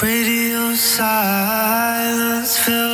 Radio silence fills.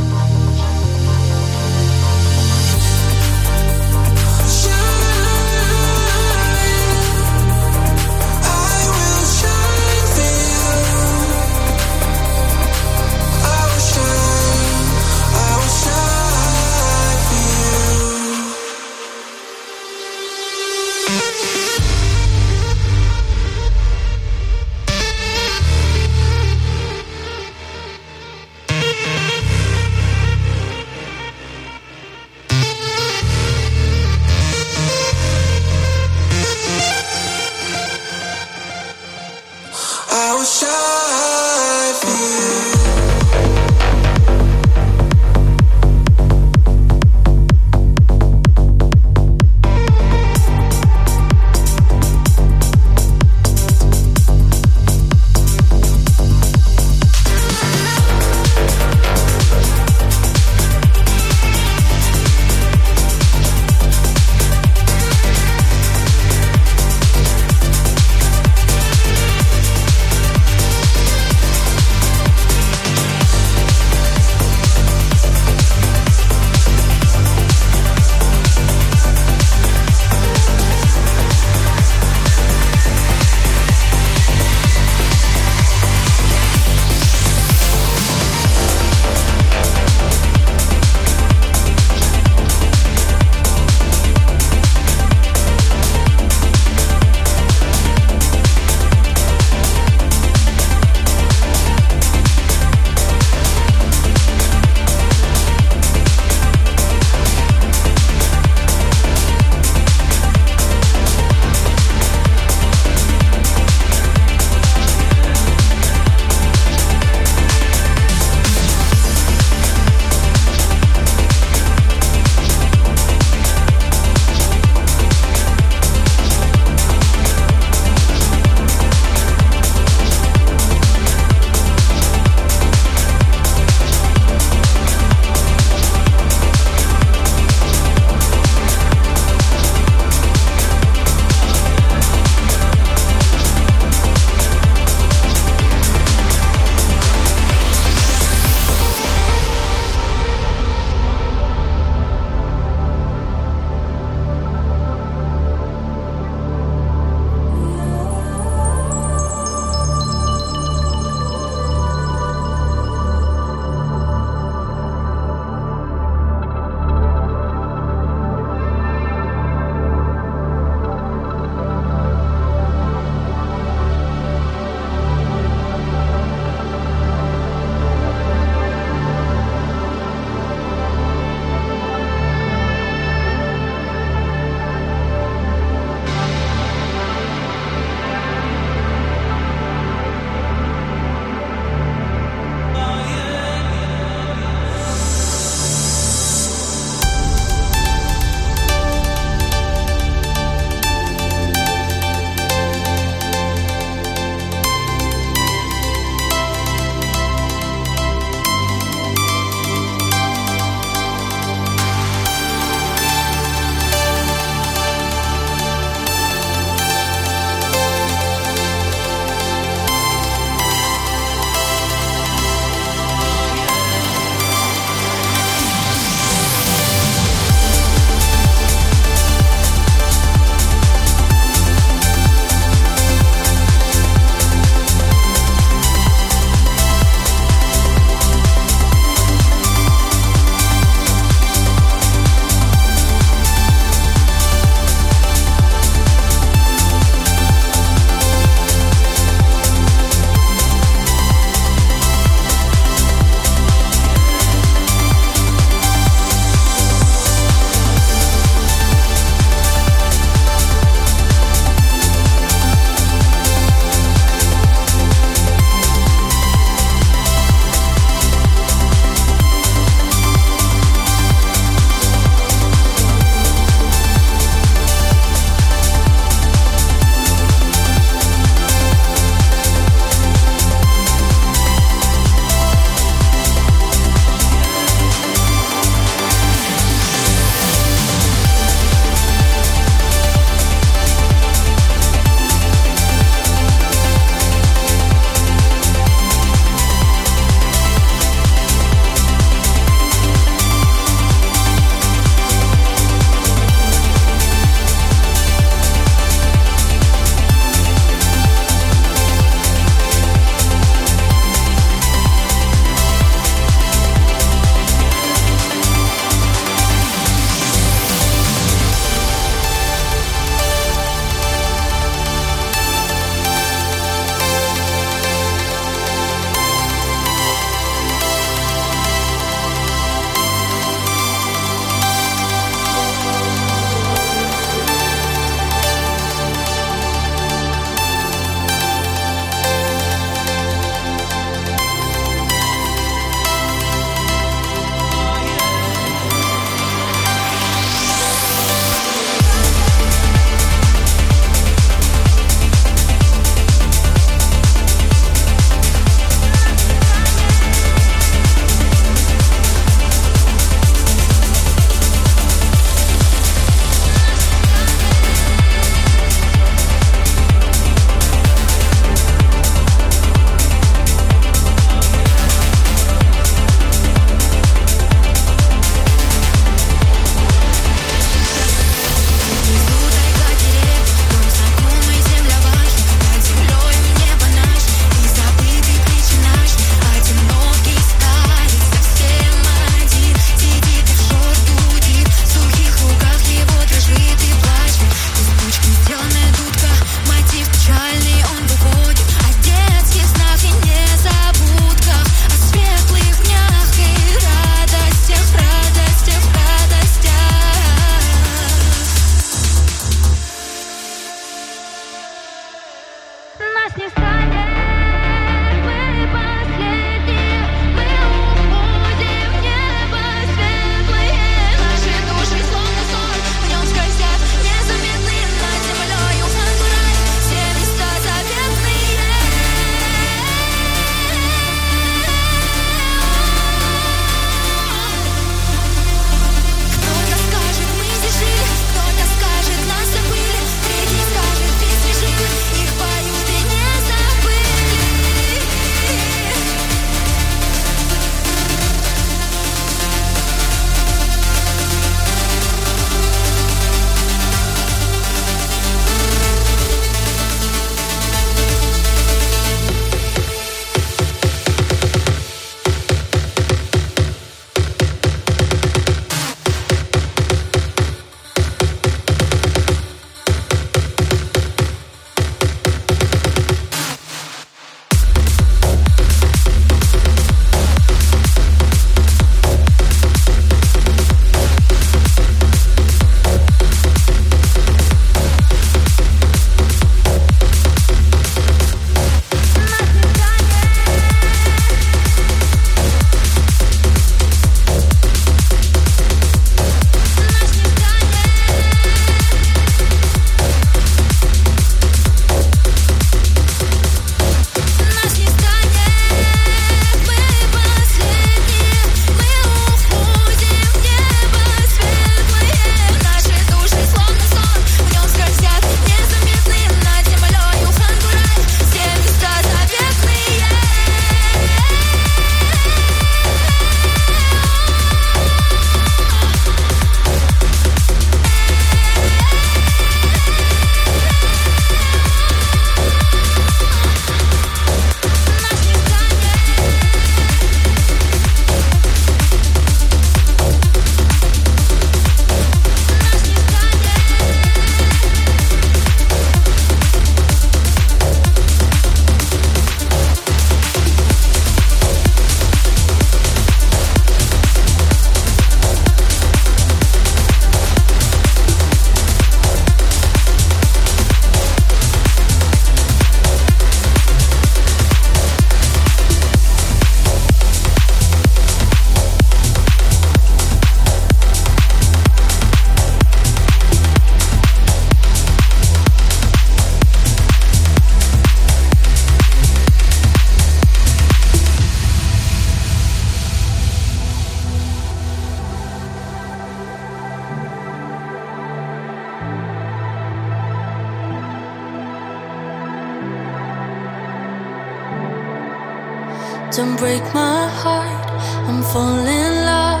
Don't break my heart. I'm falling in love.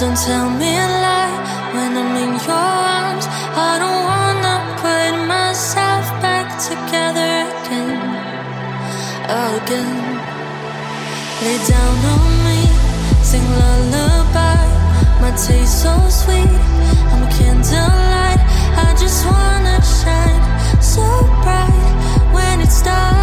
Don't tell me a lie. When I'm in your arms, I don't wanna put myself back together again. Oh, again. Lay down on me, sing lullaby. My taste so sweet. I'm a candlelight. I just wanna shine so bright when it starts.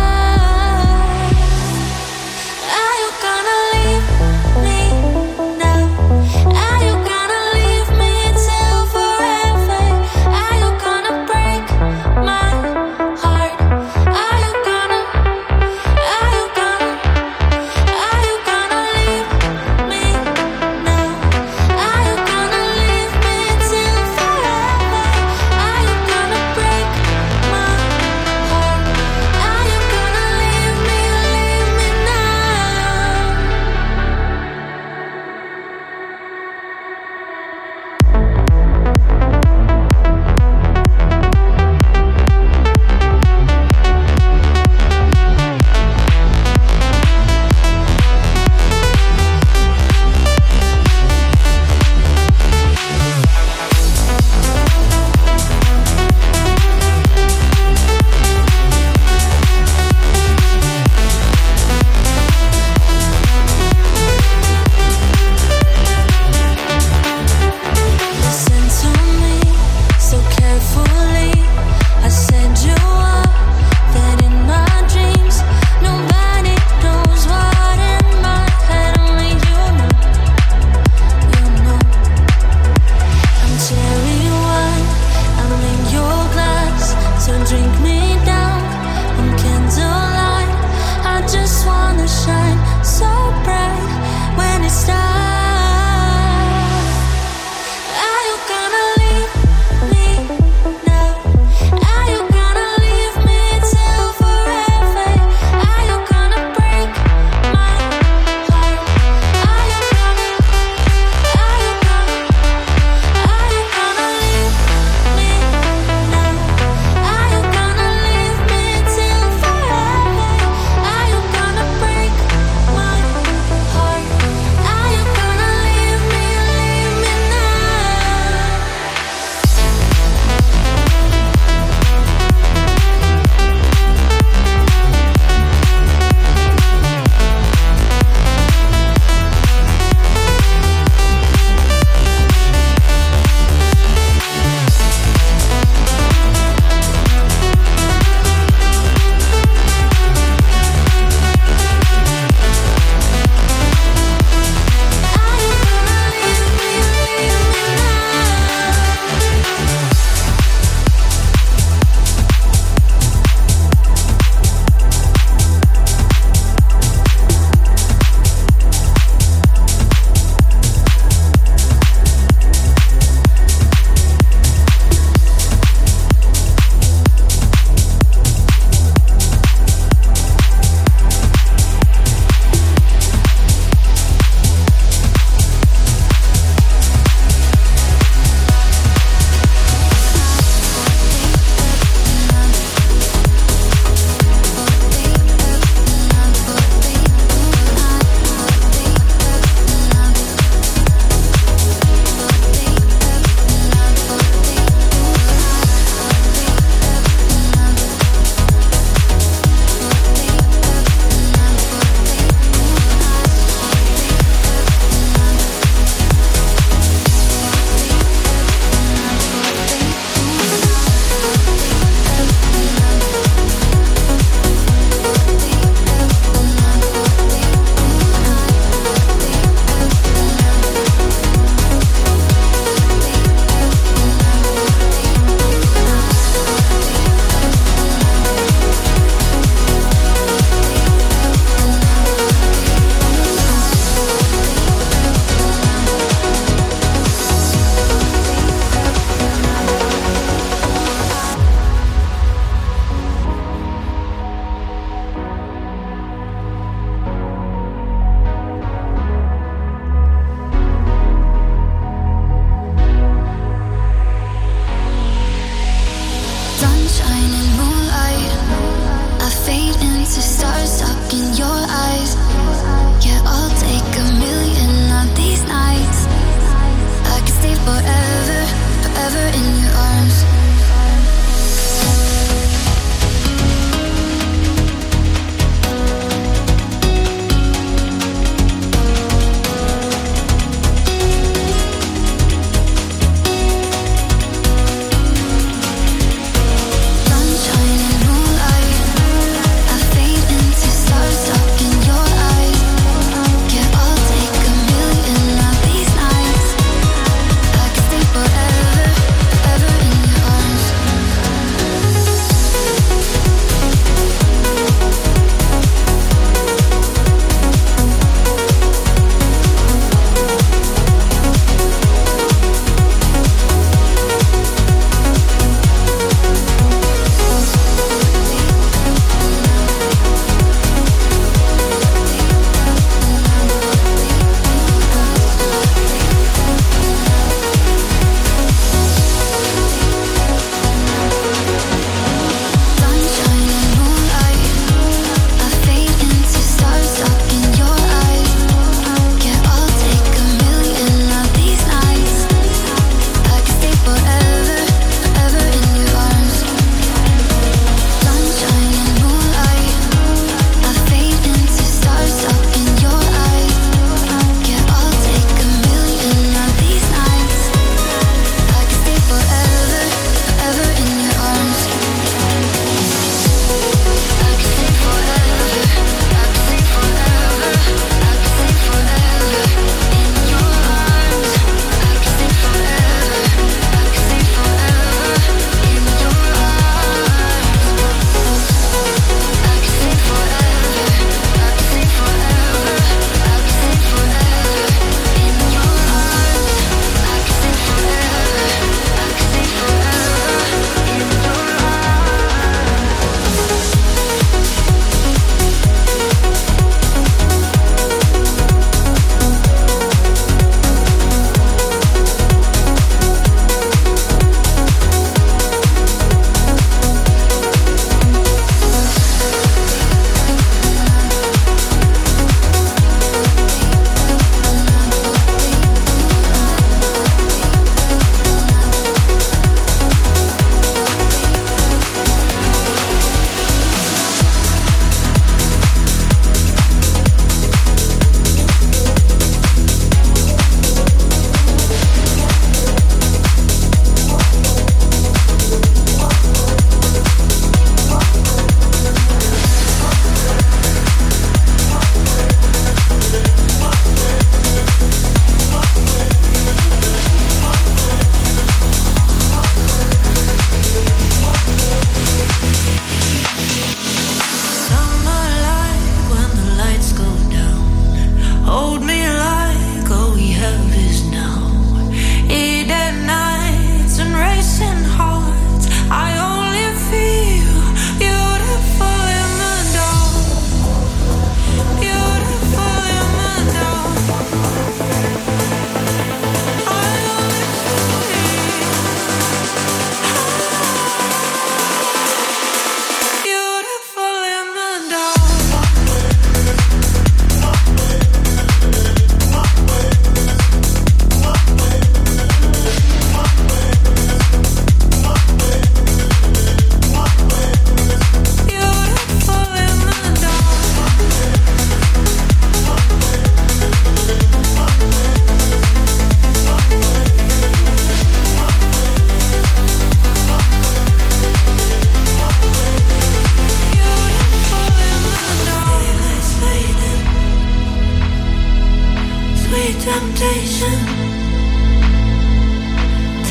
temptation.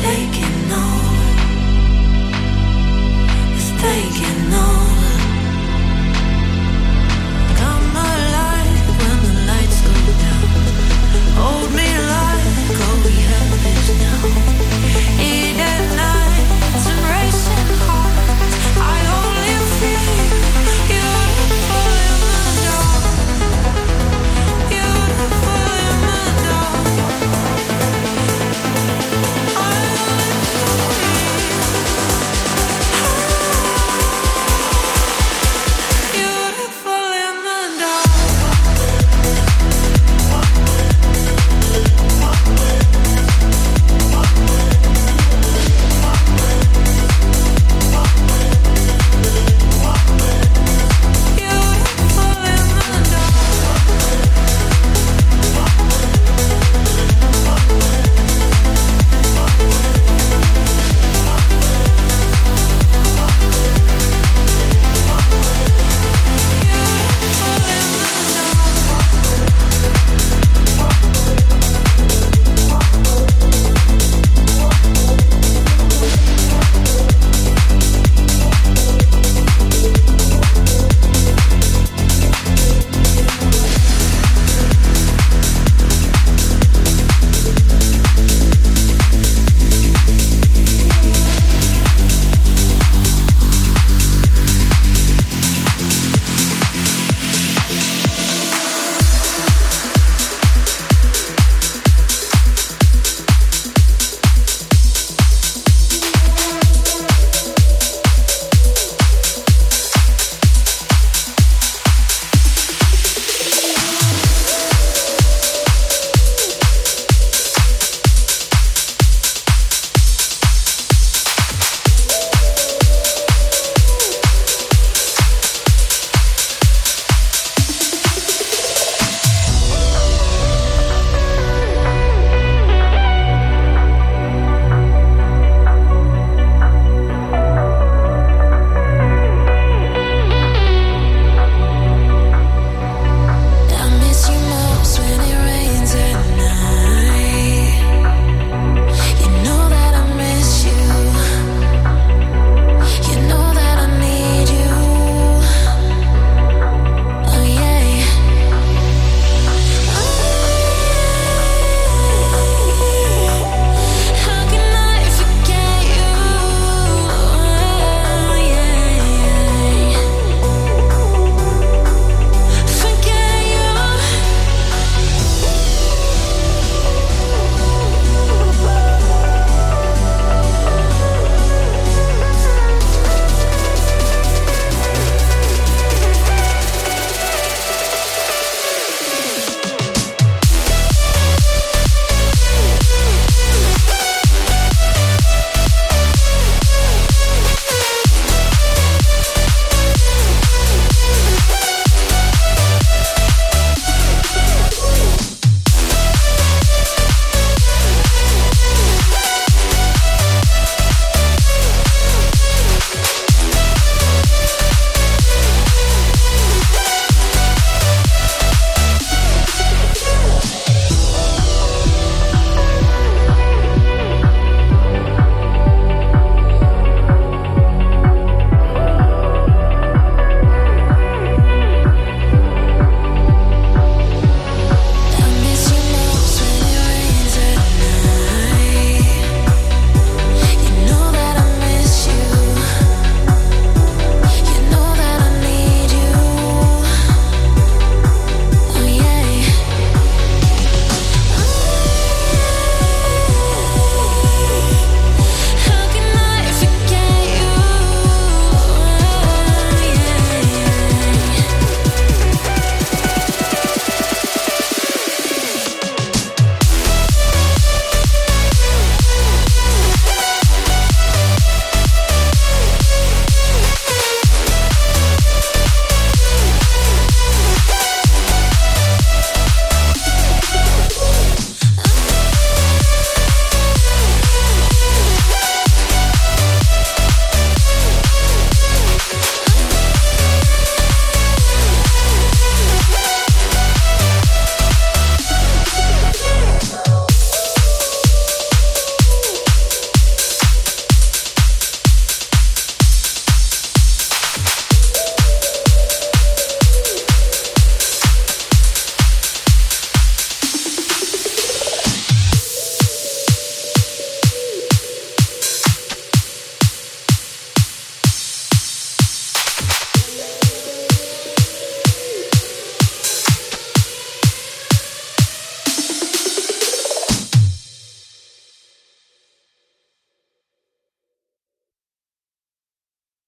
Taking